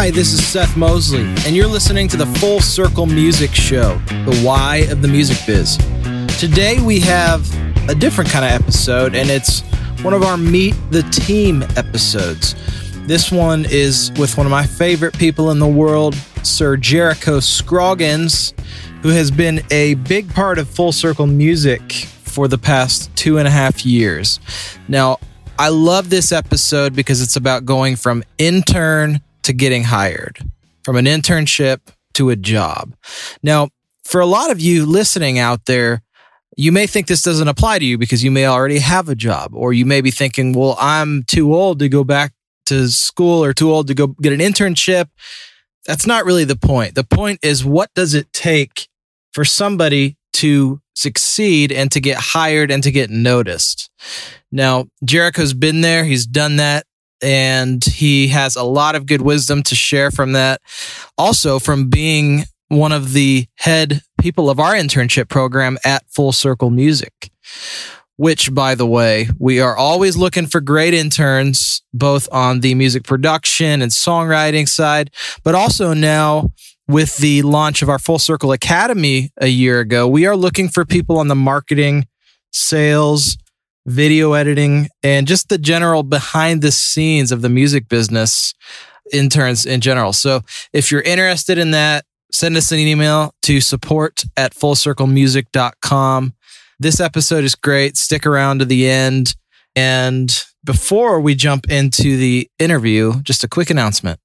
Hi, this is Seth Mosley, and you're listening to the Full Circle Music Show, the why of the music biz. Today we have a different kind of episode, and it's one of our Meet the Team episodes. This one is with one of my favorite people in the world, Sir Jericho Scroggins, who has been a big part of Full Circle Music for the past two and a half years. Now, I love this episode because it's about going from intern to getting hired, from an internship to a job. Now, for a lot of you listening out there, you may think this doesn't apply to you because you may already have a job, or you may be thinking, well, I'm too old to go back to school or too old to go get an internship. That's not really the point. The point is, what does it take for somebody to succeed and to get hired and to get noticed? Now, Jericho's been there, he's done that and he has a lot of good wisdom to share from that. Also, from being one of the head people of our internship program at Full Circle Music, which, by the way, we are always looking for great interns, both on the music production and songwriting side, but also now with the launch of our Full Circle Academy a year ago, we are looking for people on the marketing, sales, video editing, and just the general behind the scenes of the music business interns in general. So if you're interested in that, send us an email to support at fullcirclemusic.com. This episode is great. Stick around to the end. And before we jump into the interview, just a quick announcement.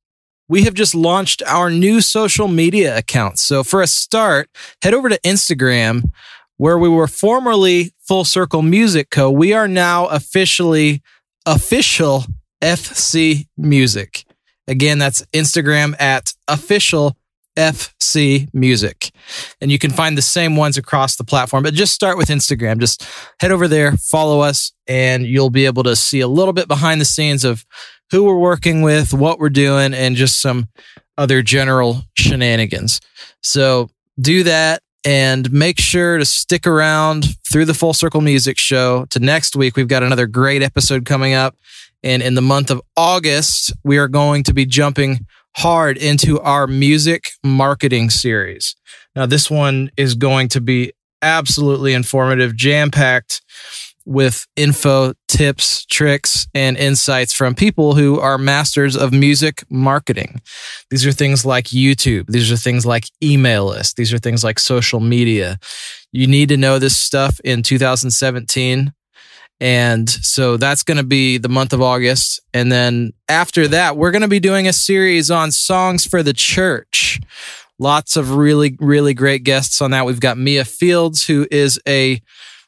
We have just launched our new social media accounts. So for a start, head over to Instagram where we were formerly Full Circle Music Co. We are now officially official FC Music. Again, that's Instagram at official FC Music. And you can find the same ones across the platform, but just start with Instagram. Just head over there, follow us, and you'll be able to see a little bit behind the scenes of who we're working with, what we're doing, and just some other general shenanigans. So do that and make sure to stick around through the Full Circle Music Show to next week. We've got another great episode coming up. And in the month of August, we are going to be jumping hard into our music marketing series. Now, this one is going to be absolutely informative, jam packed with info, tips, tricks, and insights from people who are masters of music marketing. These are things like YouTube. These are things like email lists. These are things like social media. You need to know this stuff in 2017. And so that's going to be the month of August. And then after that, we're going to be doing a series on songs for the church. Lots of really, really great guests on that. We've got Mia Fieldes, who is a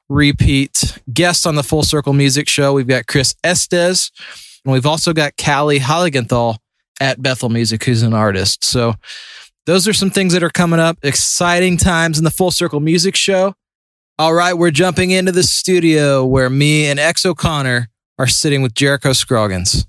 repeat guest on the Full Circle Music Show. We've got Chris Estes, and we've also got Kalley Heiligenthal at Bethel Music, who's an artist. So those are some things that are coming up. Exciting times in the Full Circle Music Show. All right, we're jumping into the studio where me and X O'Connor are sitting with Jericho Scroggins.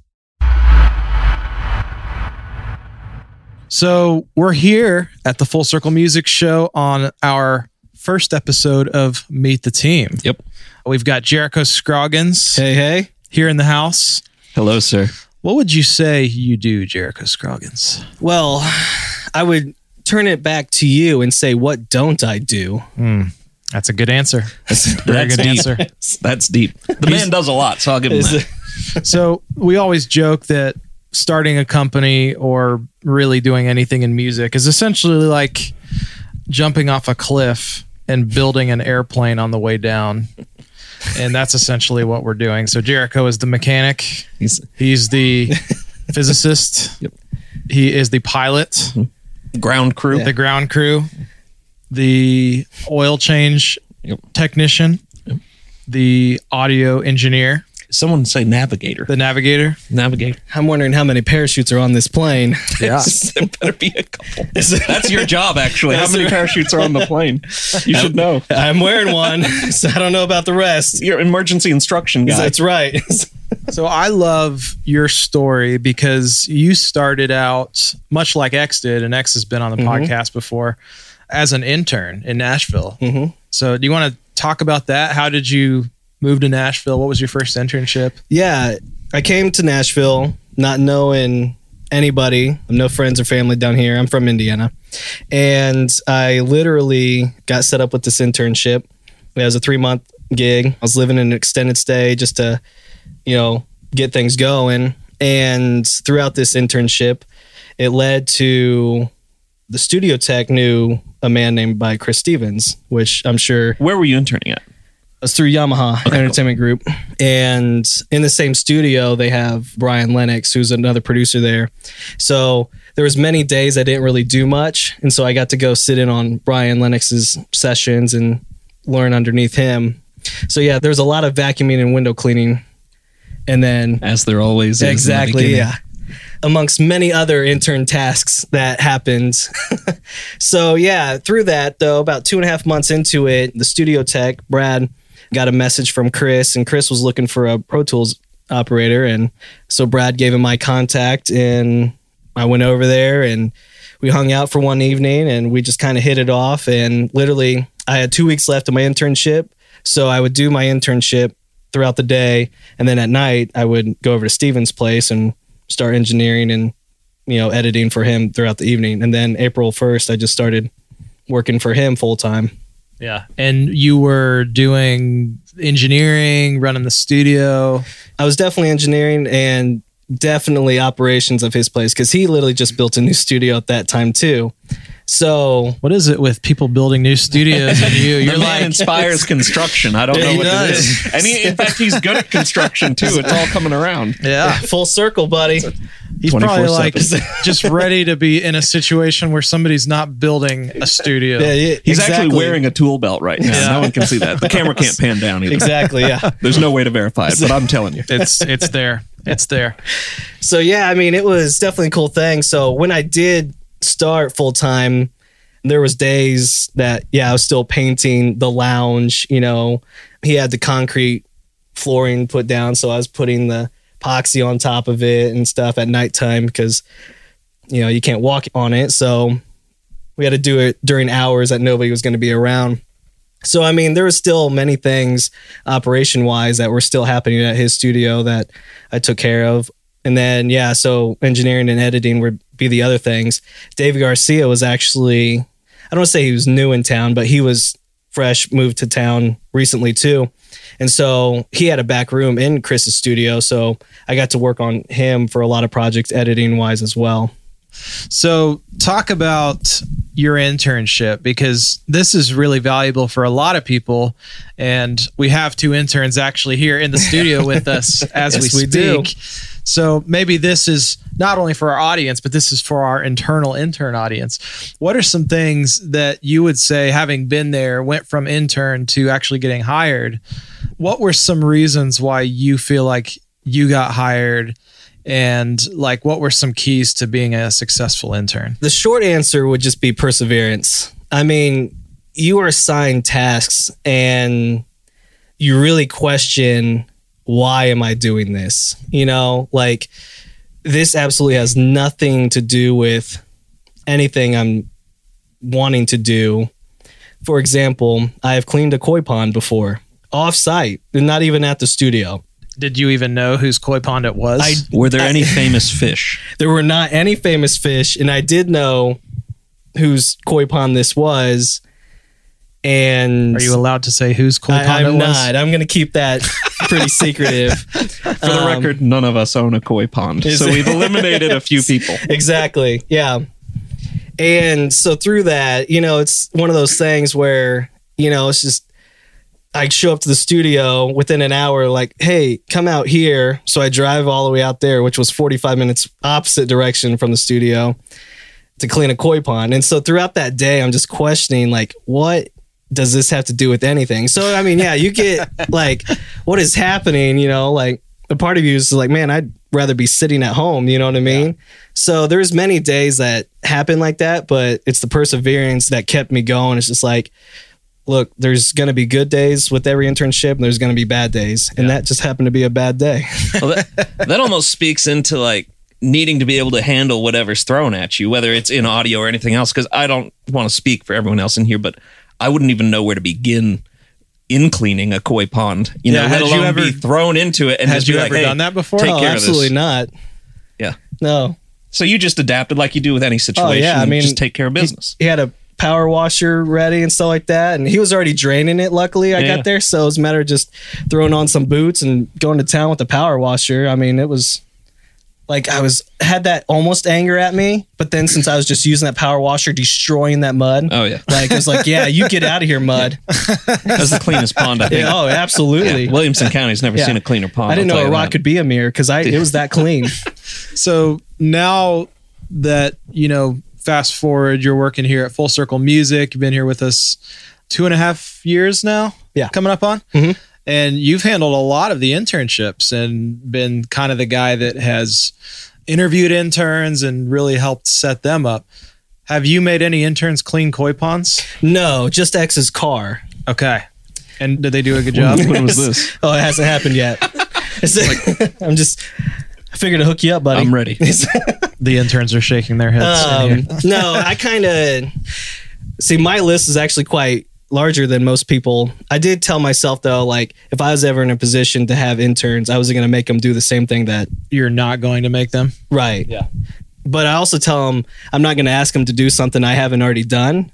So we're here at the Full Circle Music Show on our first episode of Meet the Team. Yep. We've got Jericho Scroggins Hey, hey. here in the house. Hello, sir. What would you say you do, Jericho Scroggins? Well, I would turn it back to you and say, what don't I do? Hmm. That's a good answer. That's, Very good deep. answer. That's deep. The man does a lot, so I'll give him that. so we always joke that starting a company or really doing anything in music is essentially like jumping off a cliff and building an airplane on the way down. And that's essentially what we're doing. So Jericho is the mechanic. He's He's the physicist. Yep. He is the pilot, mm-hmm. ground crew. the ground crew, the oil change Yep. technician, Yep. the audio engineer, Someone say navigator. the navigator. navigator. I'm wondering how many parachutes are on this plane. Yeah. there better be a couple. Is That's your job, actually. how many parachutes are on the plane? You should know. I'm wearing one, so I don't know about the rest. Your emergency instruction guy. That's right. So I love your story because you started out much like X did, and X has been on the podcast before as an intern in Nashville. Mhm. So do you want to talk about that? How did you move to Nashville? What was your first internship? yeah, I came to Nashville not knowing anybody. I have no friends or family down here. I'm from Indiana. And I literally got set up with this internship. It was a three month gig. I was living in an extended stay just to, you know, get things going. And throughout this internship, it led to the studio tech knew a man named by Chris Stevens, which I'm sure Where were you interning at? Was through Yamaha Entertainment Group. And in the same studio, they have Brian Lennox, who's another producer there. So there was many days I didn't really do much. And so I got to go sit in on Brian Lennox's sessions and learn underneath him. So yeah, there was a lot of vacuuming and window cleaning. And then As there always is. exactly yeah amongst many other intern tasks that happened so yeah through that though about two and a half months into it the studio tech brad got a message from chris and chris was looking for a pro tools operator. And so brad gave him my contact and i went over there and we hung out for one evening and we just kind of hit it off. And literally i had two weeks left of my internship so i would do my internship throughout the day. And then at night i would go over to steven's place and start engineering and you know editing for him throughout the evening. And then april 1st i just started working for him full time Yeah. And you were doing engineering, running the studio. i was definitely engineering and definitely operations of his place because he literally just built a new studio at that time too so What is it with people building new studios and you? The You're man like, inspires construction. I don't Yeah, know he what does. it is. And he, in fact, he's good at construction too. It's all coming around. yeah. full circle buddy He's probably like just ready to be in a situation where somebody's not building a studio. yeah, yeah, He's exactly. actually wearing a tool belt right now. Yeah. No one can see that. The camera can't pan down either. exactly yeah There's no way to verify it, but I'm telling you. It's it's there. It's there. so yeah i mean it was definitely a cool thing so when i did start full time. There was days that yeah i was still painting the lounge you know. He had the concrete flooring put down so i was putting the epoxy on top of it and stuff at nighttime because you know you can't walk on it. So we had to do it during hours that nobody was going to be around. So i mean there was still many things operation wise that were still happening at his studio that i took care of and then yeah so engineering and editing would be the other things. David garcia was actually i don't want to say he was new in town but he was fresh moved to town recently too. And so he had a back room in chris's studio so i got to work on him for a lot of projects editing wise as well So, talk about your internship because this is really valuable for a lot of people. And we have two interns actually here in the studio with us as Yes, we we speak. So, maybe this is not only for our audience, but this is for our internal intern audience. What are some things that you would say, having been there, went from intern to actually getting hired? What were some reasons why you feel like you got hired? And like, what were some keys to being a successful intern? The short answer would just be perseverance. I mean, you are assigned tasks and you really question why am I doing this? You know, like this absolutely has nothing to do with anything I'm wanting to do. For example, I have cleaned a koi pond before off site, not even at the studio. Did you even know whose koi pond it was? I Were there any famous fish? there were not any famous fish, and I did know whose koi pond this was. And Are you allowed to say whose koi I, pond I'm it was? not. I'm going to keep that pretty secretive. For the um, record, none of us own a koi pond. So we've eliminated a few people. exactly. Yeah. And so through that, you know, it's one of those things where, you know, it's just I show up to the studio within an hour, like, hey, come out here. So I drive all the way out there, which was 45 minutes opposite direction from the studio to clean a koi pond. And so throughout that day, I'm just questioning, like, what does this have to do with anything? So, I mean, yeah, you get like, what is happening? You know, like a part of you is like, man, I'd rather be sitting at home. You know what I mean? So there's many days that happen like that, but it's the perseverance that kept me going. It's just like, look, there's going to be good days with every internship, and there's going to be bad days, and that just happened to be a bad day. well, that, that almost speaks into like needing to be able to handle whatever's thrown at you, whether it's in audio or anything else. Because I don't want to speak for everyone else in here, but I wouldn't even know where to begin in cleaning a koi pond. You Yeah, know, had let you ever- be thrown into it and Had you like, ever hey, done that before? take oh, care of absolutely not. Yeah. No. So you just adapted like you do with any situation. Oh, yeah, I mean, just take care of business. he had a power washer ready and stuff like that. And he was already draining it. Luckily, I Yeah. got there, so it was a matter of just throwing on some boots and going to town with the power washer. I mean, it was like I was had that almost anger at me, but then since I was just using that power washer, destroying that mud. Oh yeah, Like it was like, yeah, you get out of here, mud. that's the cleanest pond I think. Yeah, oh, absolutely. Yeah, Williamson County's never Yeah. seen a cleaner pond. I didn't I'll know a rock that. could be a mirror because I it was that clean. So now that, you know, fast forward, you're working here at Full Circle Music. You've been here with us two and a half years now. Yeah. Coming up on. Mhm. And you've handled a lot of the internships and been kind of the guy that has interviewed interns and really helped set them up. Have you made any interns clean koi ponds? no, just X's car. Okay. And did they do a good job? When was this? Oh, it hasn't happened yet. It's- I'm just. I figured to hook you up, buddy. I'm ready. the interns are shaking their heads. Um, no, I kind of see my list is actually quite larger than most people. I did tell myself though, like if I was ever in a position to have interns, I wasn't going to make them do the same thing that You're not going to make them. right. Yeah. But I also tell them I'm not going to ask them to do something I haven't already done.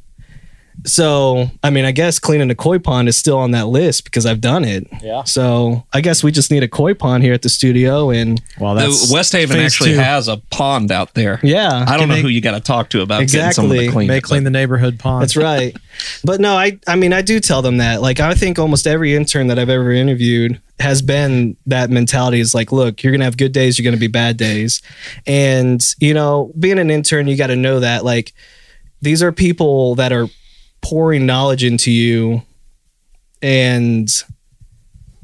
So, I mean, I guess cleaning a koi pond is still on that list because I've done it. Yeah. So, I guess we just need a koi pond here at the studio and Well, The West Haven actually two. has a pond out there. yeah. I don't Can know they- who you got to talk to about getting someone Exactly. to clean May it, clean but the neighborhood pond. That's right. But no, I I mean I do tell them that. Like I think almost every intern that I've ever interviewed has been that mentality is like, look, you're gonna have good days, you're gonna be bad days. And, you know, being an intern, you gotta know that like these are people that are pouring knowledge into you and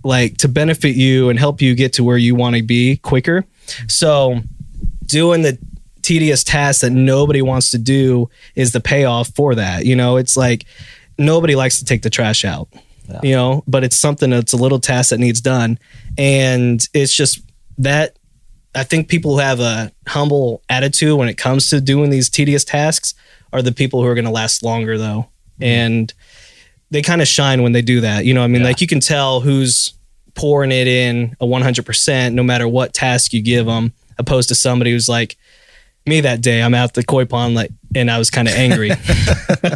like to benefit you and help you get to where you want to be quicker. So doing the tedious tasks that nobody wants to do is the payoff for that. You know, it's like nobody likes to take the trash out. You know, but it's something that's a little task that needs done. And it's just that I think people who have a humble attitude when it comes to doing these tedious tasks are the people who are going to last longer though. And they kind of shine when they do that. You know, I mean, like you can tell who's pouring it in a 100% no matter what task you give them, opposed to somebody who's like, me that day, I'm out the koi pond like, and I was kind of angry.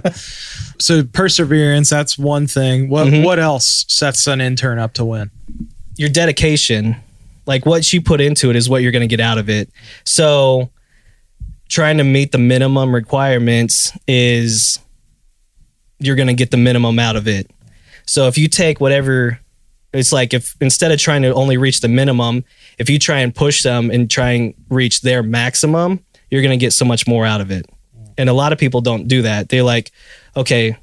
so perseverance. That's one thing. What Mhm. what else sets an intern up to win? Your dedication, like what you put into it, is what you're going to get out of it. So, trying to meet the minimum requirements is you're going to get the minimum out of it. So, if you take whatever, it's like if instead of trying to only reach the minimum, if you try and push them and try and reach their maximum, you're going to get so much more out of it. And a lot of people don't do that. They're like, okay,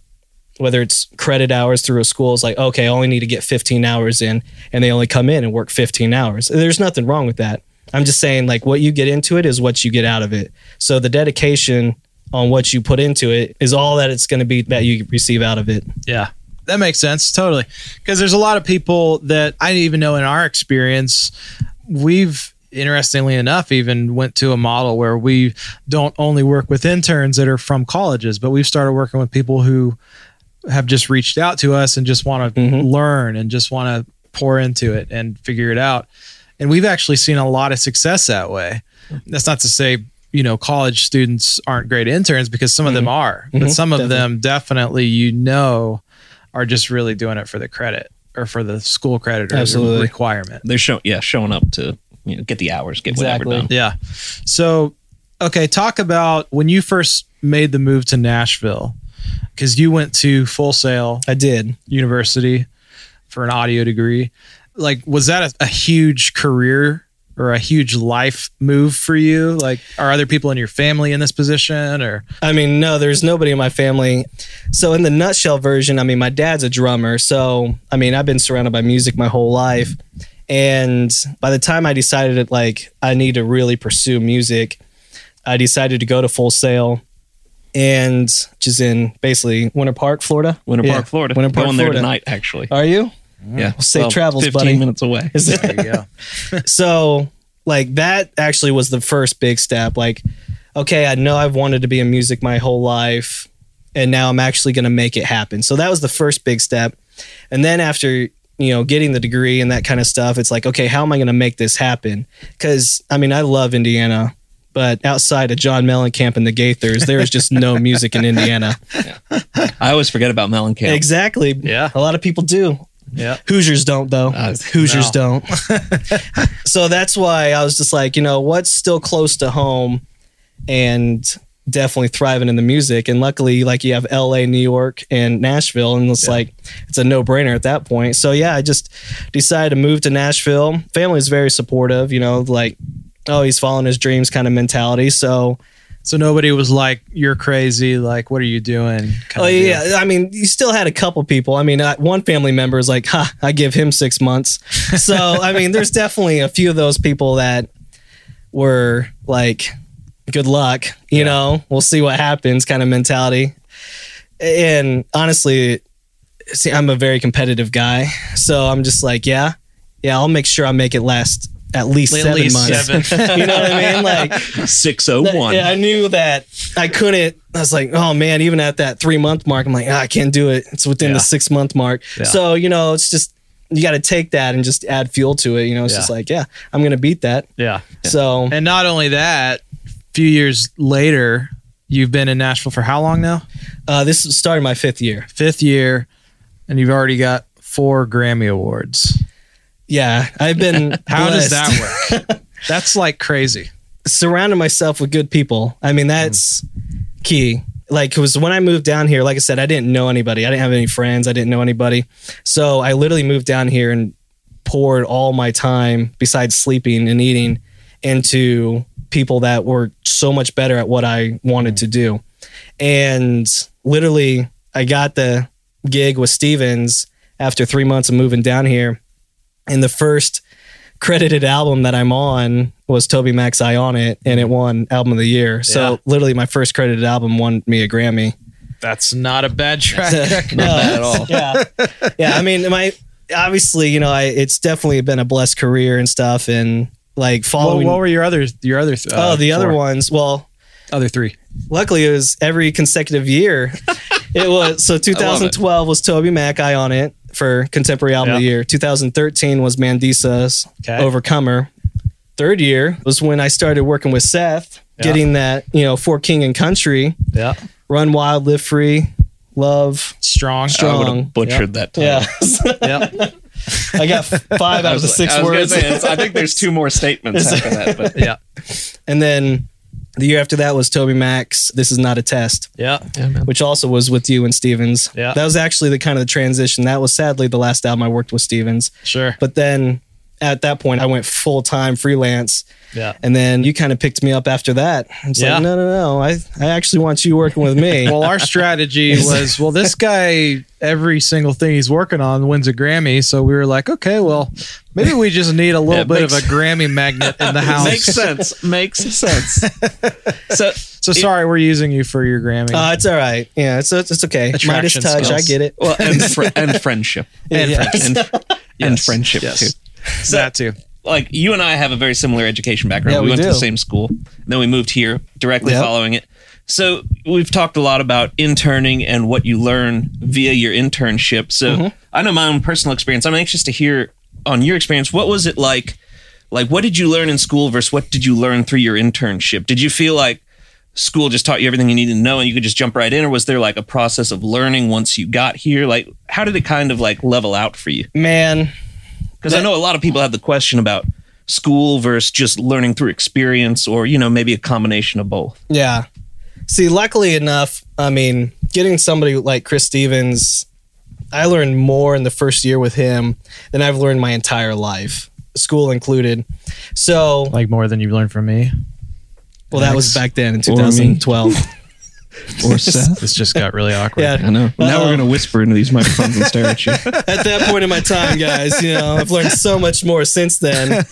whether it's credit hours through a school, it's like, okay, I only need to get 15 hours in, and they only come in and work 15 hours. There's nothing wrong with that. I'm just saying, like, what you get into it is what you get out of it. So the dedication on what you put into it is all that it's going to be that you receive out of it. Yeah. That makes sense totally. Because there's a lot of people that I didn't even know in our experience, we've interestingly enough even went to a model where we don't only work with interns that are from colleges, but we've started working with people who have just reached out to us and just want to Mhm. learn and just want to pour into it and figure it out. And we've actually seen a lot of success that way. That's not to say, you know, college students aren't great interns because some of them are, but Mhm. some of Definitely. them definitely, you know, are just really doing it for the credit or for the school credit or Absolutely. the requirement. they're showing yeah showing up to you know get the hours, get Exactly. whatever done. Yeah. So, okay, talk about when you first made the move to Nashville because you went to Full Sail I did. University for an audio degree. Like, was that a, a huge career or a huge life move for you? Like, are other people in your family in this position or? I mean, no, there's nobody in my family. So in the nutshell version, I mean, my dad's a drummer. So I mean, I've been surrounded by music my whole life. And by the time I decided that like I need to really pursue music, I decided to go to Full Sail and which is in basically Winter Park, Florida. Winter Yeah, Park, Florida. Winter Park, Going there tonight, actually. Are you? Yeah, safe travels, 15 buddy. minutes away. Is? There you go. so like that actually was the first big step like okay i know i've wanted to be in music my whole life and now i'm actually going to make it happen so that was the first big step and then after you know getting the degree and that kind of stuff it's like okay how am i going to make this happen because i mean i love indiana But outside of John Mellencamp and the Gaithers, there is just no music in Indiana. I always forget about Mellencamp. Exactly. Yeah. A lot of people do. Yeah. Hoosiers don't though. Uh, Hoosiers no. don't. so that's why I was just like, you know, what's still close to home and definitely thriving in the music. And luckily, like you have LA, New York, and Nashville, and it's like it's a no brainer at that point. So yeah, I just decided to move to Nashville. Family is very supportive, you know, like oh, he's following his dreams kind of mentality. So So nobody was like, "You're crazy." Like, what are you doing? Oh yeah, I mean, you still had a couple people. I mean, uh, one family member is like, "Ha, I give him six months." So I mean, there's definitely a few of those people that were like, "Good luck," you know. We'll see what happens, kind of mentality. And honestly, see, I'm a very competitive guy, so I'm just like, yeah, yeah, I'll make sure I make it last at least At seven least months. seven. you know what I mean? Like, 601. yeah, I knew that I couldn't. I was like, oh man, even at that three month mark, I'm like, ah, I can't do it. It's within Yeah. the six month mark. Yeah. So, you know, it's just, you got to take that and just add fuel to it. You know, it's Yeah. just like, yeah, I'm going to beat that. yeah. So, And not only that, a few years later, you've been in Nashville for how long now? uh, this started my fifth year. Fifth year, and you've already got four Grammy awards. Yeah. I've been, How does that work? That's like crazy. surrounding myself with good people. I mean, that's key. Like, because when I moved down here, like I said, I didn't know anybody. I didn't have any friends. I didn't know anybody. So I literally moved down here and poured all my time, besides sleeping and eating, into people that were so much better at what I wanted to do. And literally, I got the gig with Stevens after three months of moving down here. And the first credited album that I'm on was TobyMac's Eye on It, and it won Album of the Year. So Yeah. literally, my first credited album won me a Grammy. That's not a bad track record. No, bad at all. Yeah, yeah. I mean, my obviously, you know, I it's definitely been a blessed career and stuff, and like following. what were your other your other? th- oh, uh, the other ones. Well, other three. luckily it was every consecutive year. it was so 2012 was TobyMac Eye on It for contemporary album of the year. 2013 was Mandisa's Okay. Overcomer. Third year was when I started working with Seth, Yeah. getting that you know for King and Country, Yeah, Run Wild, Live Free, Love. strong. I would Strong. have butchered that title. Yeah, Yeah, I got five out of the six I was gonna words. say, I think there's two more statements after that, but yeah, And then the year after that was TobyMac's. This Is Not a Test. yeah. which also was with you and Stevens. Yeah. That was actually the kind of the transition. That was sadly the last album I worked with Stevens. Sure. But then at that point I went full time freelance. Yeah. And then you kind of picked me up after that. It's Yeah. like, no, no, no. I, I actually want you working with me. Well, our strategy was, well, this guy, every single thing he's working on wins a Grammy. So we were like, okay, well, maybe we just need a little Yeah, bit of a Grammy magnet in the house. makes sense. Makes sense. So So sorry, we're using you for your Grammy. uh, it's all right. Yeah, it's it's okay. Midas Attraction touch, I get it. well, and fr- and friendship and yeah. friendship. and, and Yes. friendship Yes. too. that too. Like you and I have a very similar education background. Yeah, we, we went to the same school. and Then we moved here directly Yep. following it. So we've talked a lot about interning and what you learn via your internship. So Mm-hmm. I know my own personal experience. I'm anxious to hear on your experience. What was it like? Like, what did you learn in school versus what did you learn through your internship? Did you feel like school just taught you everything you needed to know and you could just jump right in, or was there like a process of learning once you got here? Like, how did it kind of like level out for you? Man, Because I know a lot of people have the question about school versus just learning through experience, or you know maybe a combination of both. Yeah. See, luckily enough, I mean, getting somebody like Chris Stevens, I learned more in the first year with him than I've learned my entire life, school included. So, Like more than you've learned from me. well, that was back then in 2012. Or Seth. This just got really awkward. yeah. I know. Now Uh-oh. we're gonna whisper into these microphones and stare at you. At that point in my time, guys, you know, I've learned so much more since then.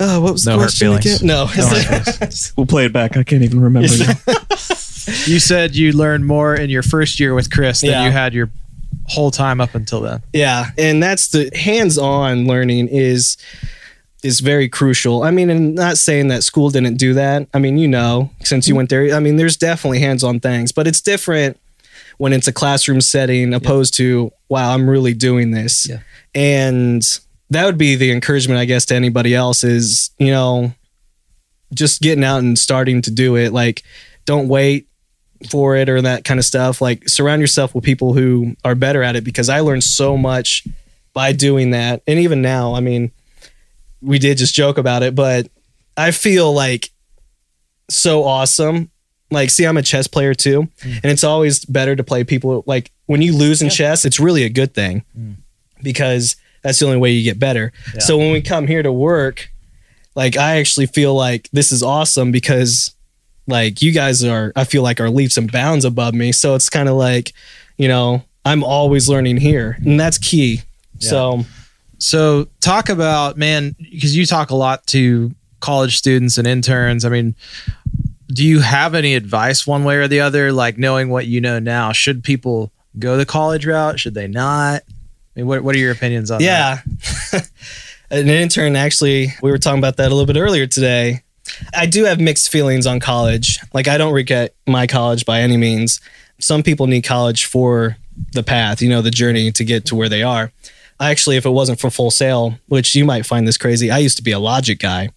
Oh, what was No the hurt question feelings. again? No. No hard. We'll play it back. I can't even remember. now. You said you learned more in your first year with Chris than Yeah. you had your whole time up until then. Yeah, and that's the hands-on learning is is very crucial. I mean, and not saying that school didn't do that. I mean, you know, since you mm-hmm. went there, I mean, there's definitely hands-on things, but it's different when it's a classroom setting opposed to wow, I'm really doing this. Yeah. And that would be the encouragement I guess to anybody else is, you know, just getting out and starting to do it. Like, don't wait for it or that kind of stuff. Like, surround yourself with people who are better at it because I learned so much by doing that. And even now, I mean, we did just joke about it, but I feel like so awesome. Like, see, I'm a chess player too, mm. and it's always better to play people. Like, when you lose in chess, it's really a good thing mm. because that's the only way you get better. So when we come here to work, like, I actually feel like this is awesome because, like, you guys are, I feel like, are leaps and bounds above me. So it's kind of like, you know, I'm always learning here, and that's key. So, So talk about man, because you talk a lot to college students and interns. I mean, do you have any advice one way or the other? Like knowing what you know now, should people go the college route? Should they not? I mean, what what are your opinions on that? Yeah. An intern, actually, we were talking about that a little bit earlier today. I do have mixed feelings on college. Like, I don't regret my college by any means. Some people need college for the path, you know, the journey to get to where they are. I actually, if it wasn't for Full Sail, which you might find this crazy, I used to be a logic guy.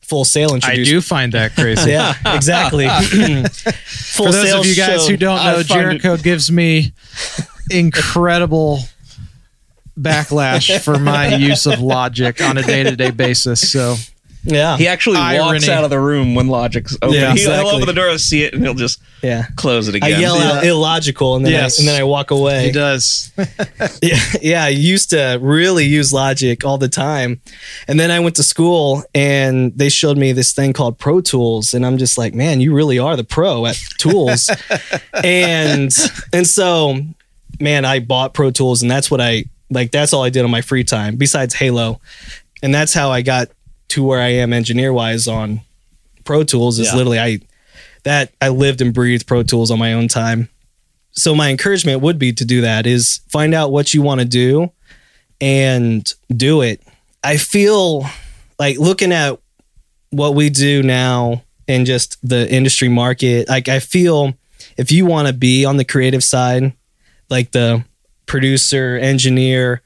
Full Sail I introduced do find that crazy. Yeah, exactly. Full For those Sail of you guys showed- who don't know, find it- Jericho gives me incredible backlash for my use of logic on a day to day basis. So yeah, He actually walks Irony. out of the room when logic's open. Yeah, He'll- He'll exactly. open the door, see it, and he'll just yeah. close it I again. yell out illogical, and then Yes. I, and then I walk away. he does. yeah, yeah, I used to really use logic all the time. And then I went to school and they showed me this thing called Pro Tools and I'm just like, "Man, you really are the pro at tools." and and so man, I bought Pro Tools and that's what I like that's all I did on my free time besides Halo. And that's how I got to where I am engineer-wise on Pro Tools is Yeah. literally I that I lived and breathed Pro Tools on my own time so my encouragement would be to do that is find out what you want to do and do it i feel like looking at what we do now and just the industry market like i feel if you want to be on the creative side like the producer engineer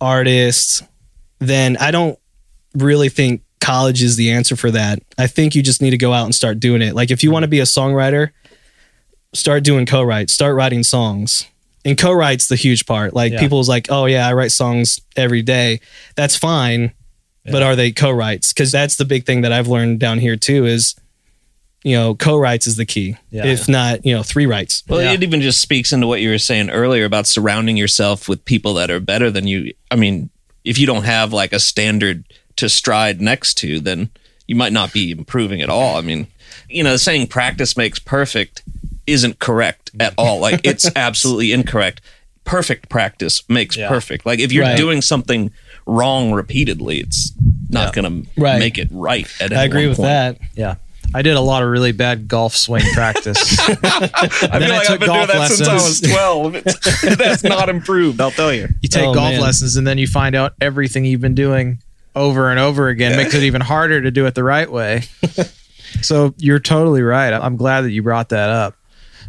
artist then i don't really think college is the answer for that i think you just need to go out and start doing it like if you want to be a songwriter start doing co-writes, start writing songs. And co-writes the huge part. Like Yeah. people's like, oh yeah, I write songs every day. That's fine, but are they co-writes? Because that's the big thing that I've learned down here too. Is you know, co-writes is the key. Yeah. If not, you know, three writes. Well, Yeah. it even just speaks into what you were saying earlier about surrounding yourself with people that are better than you. I mean, if you don't have like a standard to stride next to, then you might not be improving at all. I mean, you know, saying practice makes perfect isn't correct at all. Like, it's absolutely incorrect. Perfect practice makes Yeah. perfect. Like, if you're Right. doing something wrong repeatedly, it's not going to make it right. At I agree one with point. that. Yeah. I did a lot of really bad golf swing practice. I Then feel I like took I've been doing golf that since I was 12. It's- That's not improved, I'll tell you. You take Oh, golf man. lessons and then you find out everything you've been doing over and over again makes it even harder to do it the right way. so you're totally right. I'm glad that you brought that up.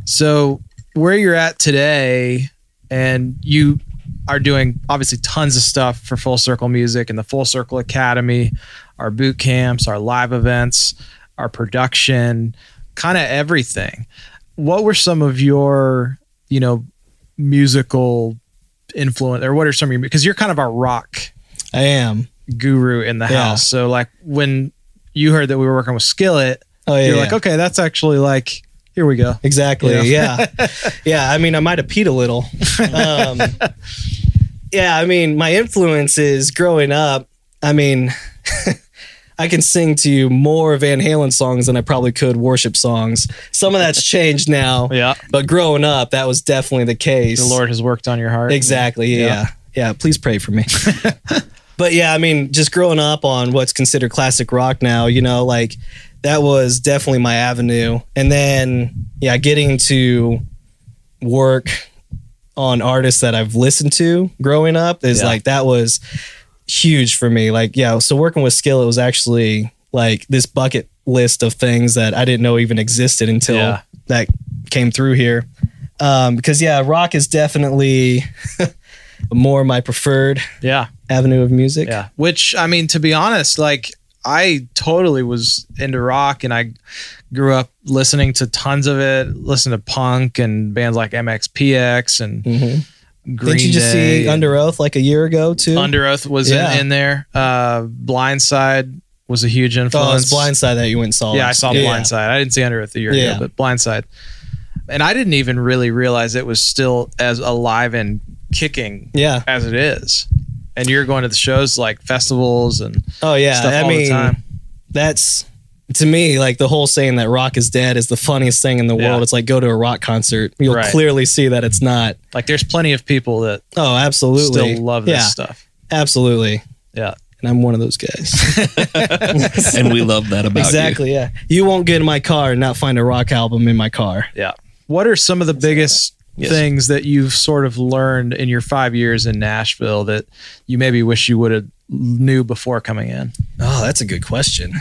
So where you're at today and you are doing obviously tons of stuff for Full Circle Music and the Full Circle Academy, our boot camps, our live events, our production, kind of everything. What were some of your, you know, musical influence or what are some of your because you're kind of a rock I am. Guru in the Yeah. house. So like when you heard that we were working with Skillet, Oh yeah. you're yeah. like, okay, that's actually like here we go. Exactly. Yeah. Yeah. yeah. I mean, I might have peed a little. Um, yeah. I mean, my influences growing up, I mean, I can sing to you more Van Halen songs than I probably could worship songs. Some of that's changed now, Yeah. but growing up, that was definitely the case. The Lord has worked on your heart. Exactly. Yeah. Yeah. yeah. Please pray for me. But yeah, I mean, just growing up on what's considered classic rock now, you know, like that was definitely my avenue. And then, yeah, getting to work on artists that I've listened to growing up is Yeah. like, that was huge for me. Like, yeah, so working with Skill, it was actually like this bucket list of things that I didn't know even existed until Yeah. that came through here. Um, because yeah, rock is definitely more my preferred Yeah. Avenue of music. Yeah. Which I mean, to be honest, like I totally was into rock and I grew up listening to tons of it, listened to punk and bands like MXPX and Mm-hmm. Green Didn't you just Day see Underoath like a year ago too? Underoath was Yeah. in, in there. Uh, Blindside was a huge oh, influence. it's Blindside that you went and saw. Yeah, I saw Yeah. Blindside. I didn't see Underoath a year ago, but Blindside. And I didn't even really realize it was still as alive and kicking Yeah. as it is. And you're going to the shows like festivals and Oh yeah. stuff I all mean, the time. that's to me like the whole saying that rock is dead is the funniest thing in the Yeah. world. It's like go to a rock concert. You'll Right. clearly see that it's not. Like there's plenty of people that Oh, absolutely. still love this yeah, stuff. Absolutely. Yeah. And I'm one of those guys. and we love that about you. exactly. Yeah. You won't get in my car and not find a rock album in my car. Yeah. What are some of the biggest Yes. things that you've sort of learned in your five years in Nashville that you maybe wish you would have knew before coming in? Oh, that's a good question.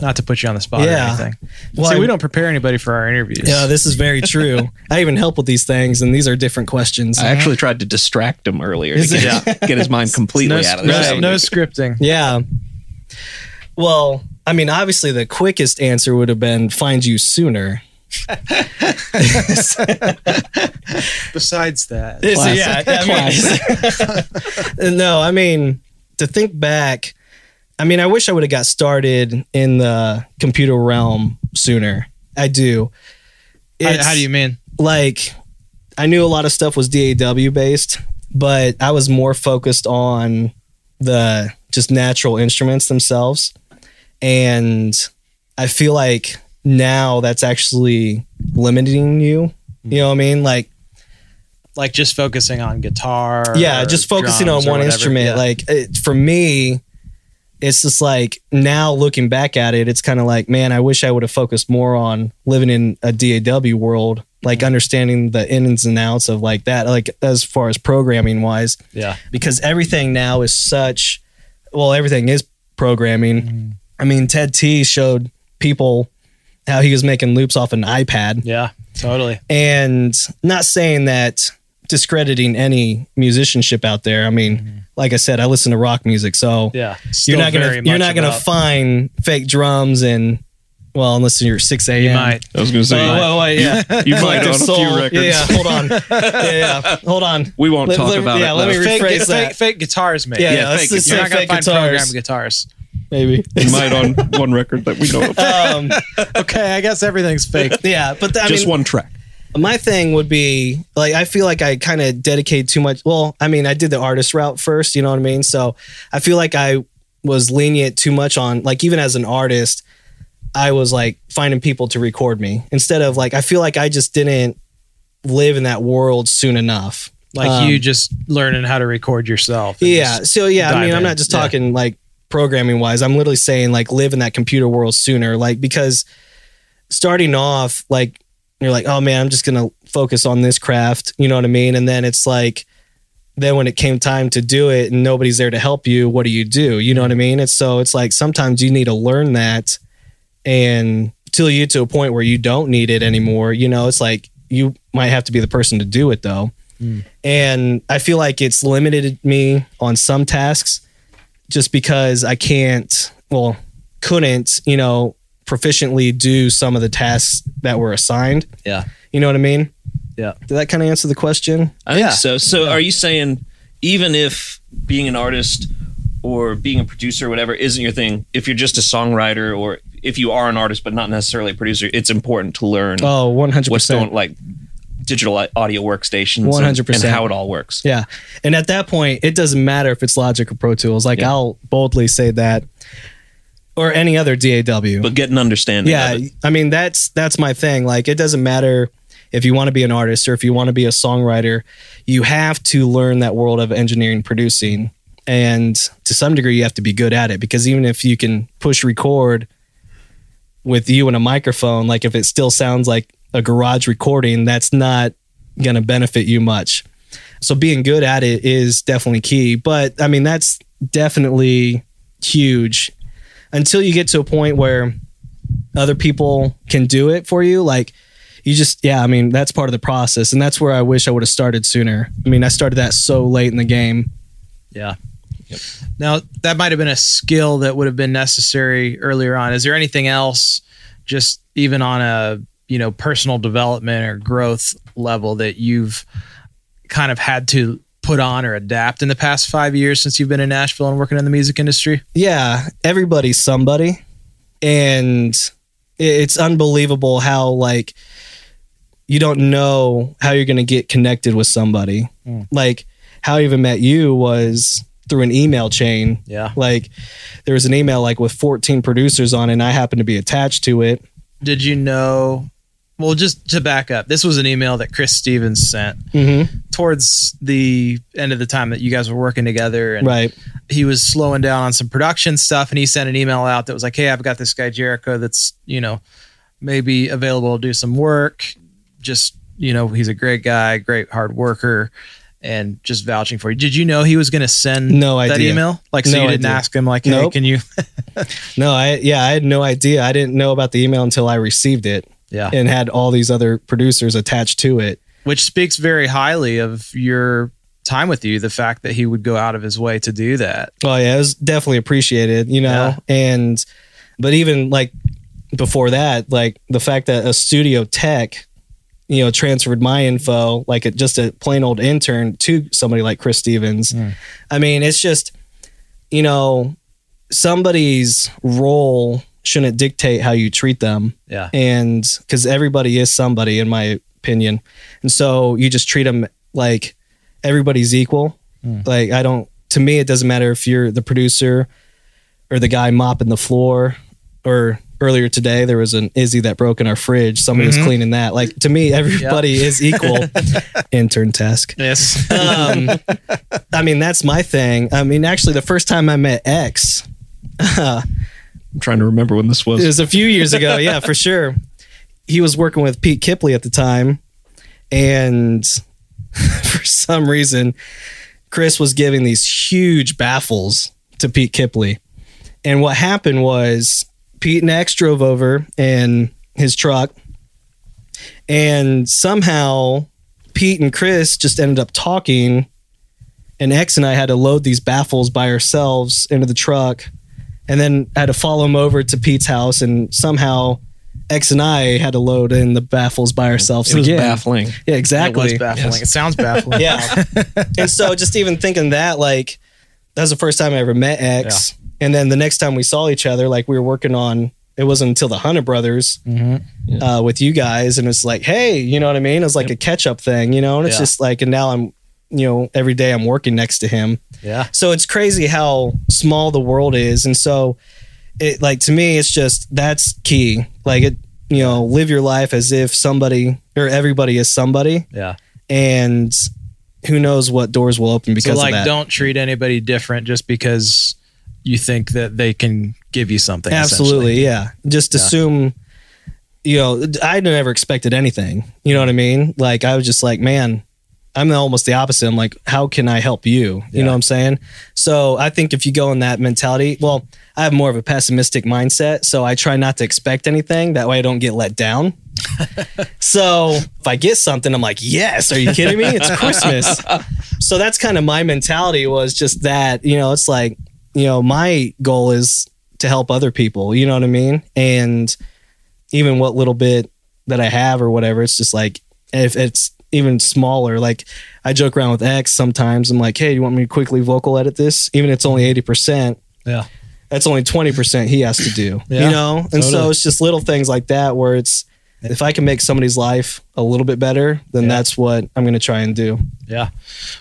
Not to put you on the spot Yeah. or anything. Well, See, I- we don't prepare anybody for our interviews. Yeah, this is very true. I even help with these things, and these are different questions. I actually tried to distract him earlier to Is it- get, get his mind completely no, out of no, this. no scripting. Yeah. Well, I mean, obviously, the quickest answer would have been find you sooner. Besides that, yeah, I mean, no, I mean, to think back, I mean, I wish I would have got started in the computer realm sooner. I do. how, how do you mean? like I knew a lot of stuff was DAW based, but I was more focused on the just natural instruments themselves. And I feel like now that's actually limiting you. You know what I mean? Like, Like just focusing on guitar? yeah, just focusing on one instrument. Yeah. Like, it, for me, it's just like now looking back at it, it's kind of like, man, I wish I would have focused more on living in a DAW world, like Mm-hmm. understanding the ins and outs of like that, like as far as programming wise, yeah, because everything now is such, well, everything is programming. Mm-hmm. I mean, Ted T showed people how he was making loops off an iPad yeah, totally. and not saying that discrediting any musicianship out there. I mean, like I said, I listen to rock music, so Yeah, you're Mm-hmm. Not gonna you're not gonna about- find fake drums and well, unless you're six a.m. You might. I was going to Oh, say, wait, wait, yeah. you might Collective on a Soul. few records. Yeah, yeah, hold on. Yeah, yeah, hold on. We won't Let- talk let- about yeah, it. let me. Fake, rephrase fake, that. fake guitars, mate. Yeah, Yeah, yeah, fake just you're not gonna fake find guitars, program guitars. Maybe. you might on one record that we know of. Um, Okay, I guess everything's fake. yeah, but th- I Just mean, one track. my thing would be like I feel like I kind of dedicate too much. Well, I mean, I did the artist route first, you know what I mean? So I feel like I was lenient too much on like even as an artist, I was like finding people to record me instead of like I feel like I just didn't live in that world soon enough. Like Um, you just learning how to record yourself. Yeah. So yeah, I dive mean, I'm not just Yeah. talking like programming wise. I'm literally saying like live in that computer world sooner. Like because starting off, like you're like, oh man, I'm just gonna focus on this craft. You know what I mean? And then it's like, then when it came time to do it and nobody's there to help you, what do you do? You know what I mean? It's so it's like sometimes you need to learn that and till you get to a point where you don't need it anymore. You know, it's like you might have to be the person to do it though. Mm. And I feel like it's limited me on some tasks just because I can't, well, couldn't, you know, proficiently do some of the tasks that were assigned. Yeah. You know what I mean? Yeah. Did that kind of answer the question? I think Yeah. so. So are you saying even if being an artist or being a producer or whatever isn't your thing, if you're just a songwriter or if you are an artist but not necessarily a producer, it's important to learn Oh, 100%. what's going like digital audio workstations 100%. and how it all works. Yeah. And at that point, it doesn't matter if it's Logic or Pro Tools. Like Yeah. I'll boldly say that or any other DAW. But get an understanding yeah, of it. I mean that's that's my thing. Like it doesn't matter if you want to be an artist or if you want to be a songwriter, you have to learn that world of engineering producing. And to some degree you have to be good at it because even if you can push record with you and a microphone, like if it still sounds like a garage recording, that's not going to benefit you much. So being good at it is definitely key. But I mean, that's definitely huge until you get to a point where other people can do it for you. Like you just, yeah, I mean, that's part of the process. And that's where I wish I would have started sooner. I mean, I started that so late in the game. Yeah. Now that might have been a skill that would have been necessary earlier on. Is there anything else, just even on a you know personal development or growth level that you've kind of had to put on or adapt in the past five years since you've been in Nashville and working in the music industry? yeah, everybody's somebody. And it's unbelievable how, like, you don't know how you're going to get connected with somebody. Hmm. Like, how I even met you was through an email chain. Yeah. Like, there was an email, like, with 14 producers on it, and I happened to be attached to it. Did you know? Well, just to back up, this was an email that Chris Stevens sent Mm-hmm. towards the end of the time that you guys were working together, and Right. he was slowing down on some production stuff and he sent an email out that was like hey i've got this guy jericho that's you know maybe available to do some work just you know he's a great guy great hard worker and just vouching for you did you know he was going to send No that email like so No you didn't idea. ask him like hey Nope. can you No, I, yeah, I had no idea. I didn't know about the email until I received it yeah and had all these other producers attached to it. which speaks very highly of your time with you the fact that he would go out of his way to do that Oh yeah, it was definitely appreciated, you know. Yeah. And but even like before that, like the fact that a studio tech, you know, transferred my info, like a, just a plain old intern to somebody like Chris Stevens. Mm. I mean, it's just, you know, somebody's role shouldn't dictate how you treat them. Yeah. And because everybody is somebody in my opinion. And so you just treat them like everybody's equal. Hmm. Like i don't to me it doesn't matter if you're the producer or the guy mopping the floor. Or earlier today there was an izzy that broke in our fridge. Somebody was mm-hmm. cleaning that. Like to me everybody is equal. Intern task. Yes. Um, i mean that's my thing. I mean actually the first time i met x uh, I'm trying to remember when this was. It was a few years ago, yeah, for sure. He was working with Pete Kipley at the time, and for some reason, Chris was giving these huge baffles to Pete Kipley. And what happened was Pete and X drove over in his truck, and somehow Pete and Chris just ended up talking. And X and I had to load these baffles by ourselves into the truck and then I had to follow him over to Pete's house, and somehow X and I had to load in the baffles by ourselves it was again. baffling. Yeah, exactly. it was baffling Yes. it sounds baffling Yeah, and so just even thinking that, like, that was the first time I ever met X, and then the next time we saw each other, like, we were working on. It wasn't until the Hunter Brothers Mhm. uh, with you guys, and it's like, hey, you know what I mean? It was like a catch up thing, you know, and it's Yeah. just like, and now I'm, you know, every day I'm working next to him. Yeah So it's crazy how small the world is. And so it like to me it's just that's key. Like it you know, live your life as if somebody or everybody is somebody yeah and who knows what doors will open because so like of that. don't treat anybody different just because you think that they can give you something Absolutely, yeah. Just Yeah. assume you know, I never expected anything. You know what I mean? Like I was just like, man, I'm almost the opposite. I'm like, how can I help you? You Yeah. know what I'm saying? So I think if you go in that mentality, well, I have more of a pessimistic mindset, so I try not to expect anything. That way I don't get let down. so if I get something, I'm like, yes, are you kidding me? It's Christmas. so that's kind of my mentality was just that, you know, it's like, you know, my goal is to help other people, you know what I mean? And even what little bit that I have or whatever, it's just like if it's even smaller, like I joke around with X sometimes. I'm like, hey, you want me to quickly vocal edit this? Even if it's only 80%, Yeah. that's only 20% he has to do, Yeah, you know? And so it's just little things like that where it's, if I can make somebody's life a little bit better, then Yeah. that's what I'm going to try and do. Yeah.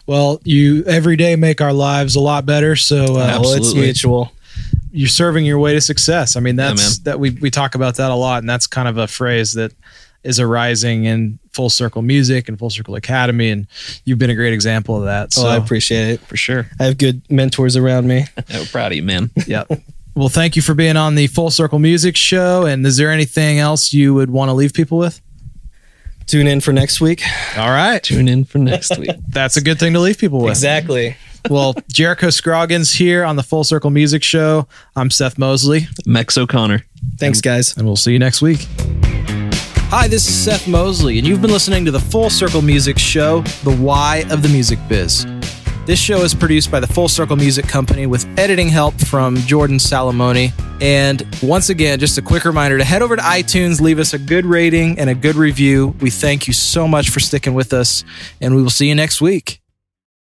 Well, you every day make our lives a lot better. So uh, Well, it's mutual. you're serving your way to success. I mean, Yeah, that's that we we talk about that a lot, and that's kind of a phrase that is arising in Full Circle Music and Full Circle Academy, and you've been a great example of that. So oh, I appreciate it. for sure. I have good mentors around me. Yeah, oh, we're proud of you, man. yeah. Well, thank you for being on the Full Circle Music Show. And is there anything else you would want to leave people with? Tune in for next week. All right. Tune in for next week. That's a good thing to leave people with. Exactly. Well, Jericho Scroggins here on the Full Circle Music Show. I'm Seth Mosley, Mex O'Connor. Thanks, guys. and we'll see you next week. Hi, this is Seth Mosley, and you've been listening to the Full Circle Music Show, The Why of the Music Biz. This show is produced by the Full Circle Music Company with editing help from Jordan Salamoni. And once again, just a quick reminder to head over to iTunes, leave us a good rating and a good review. We thank you so much for sticking with us, and we will see you next week.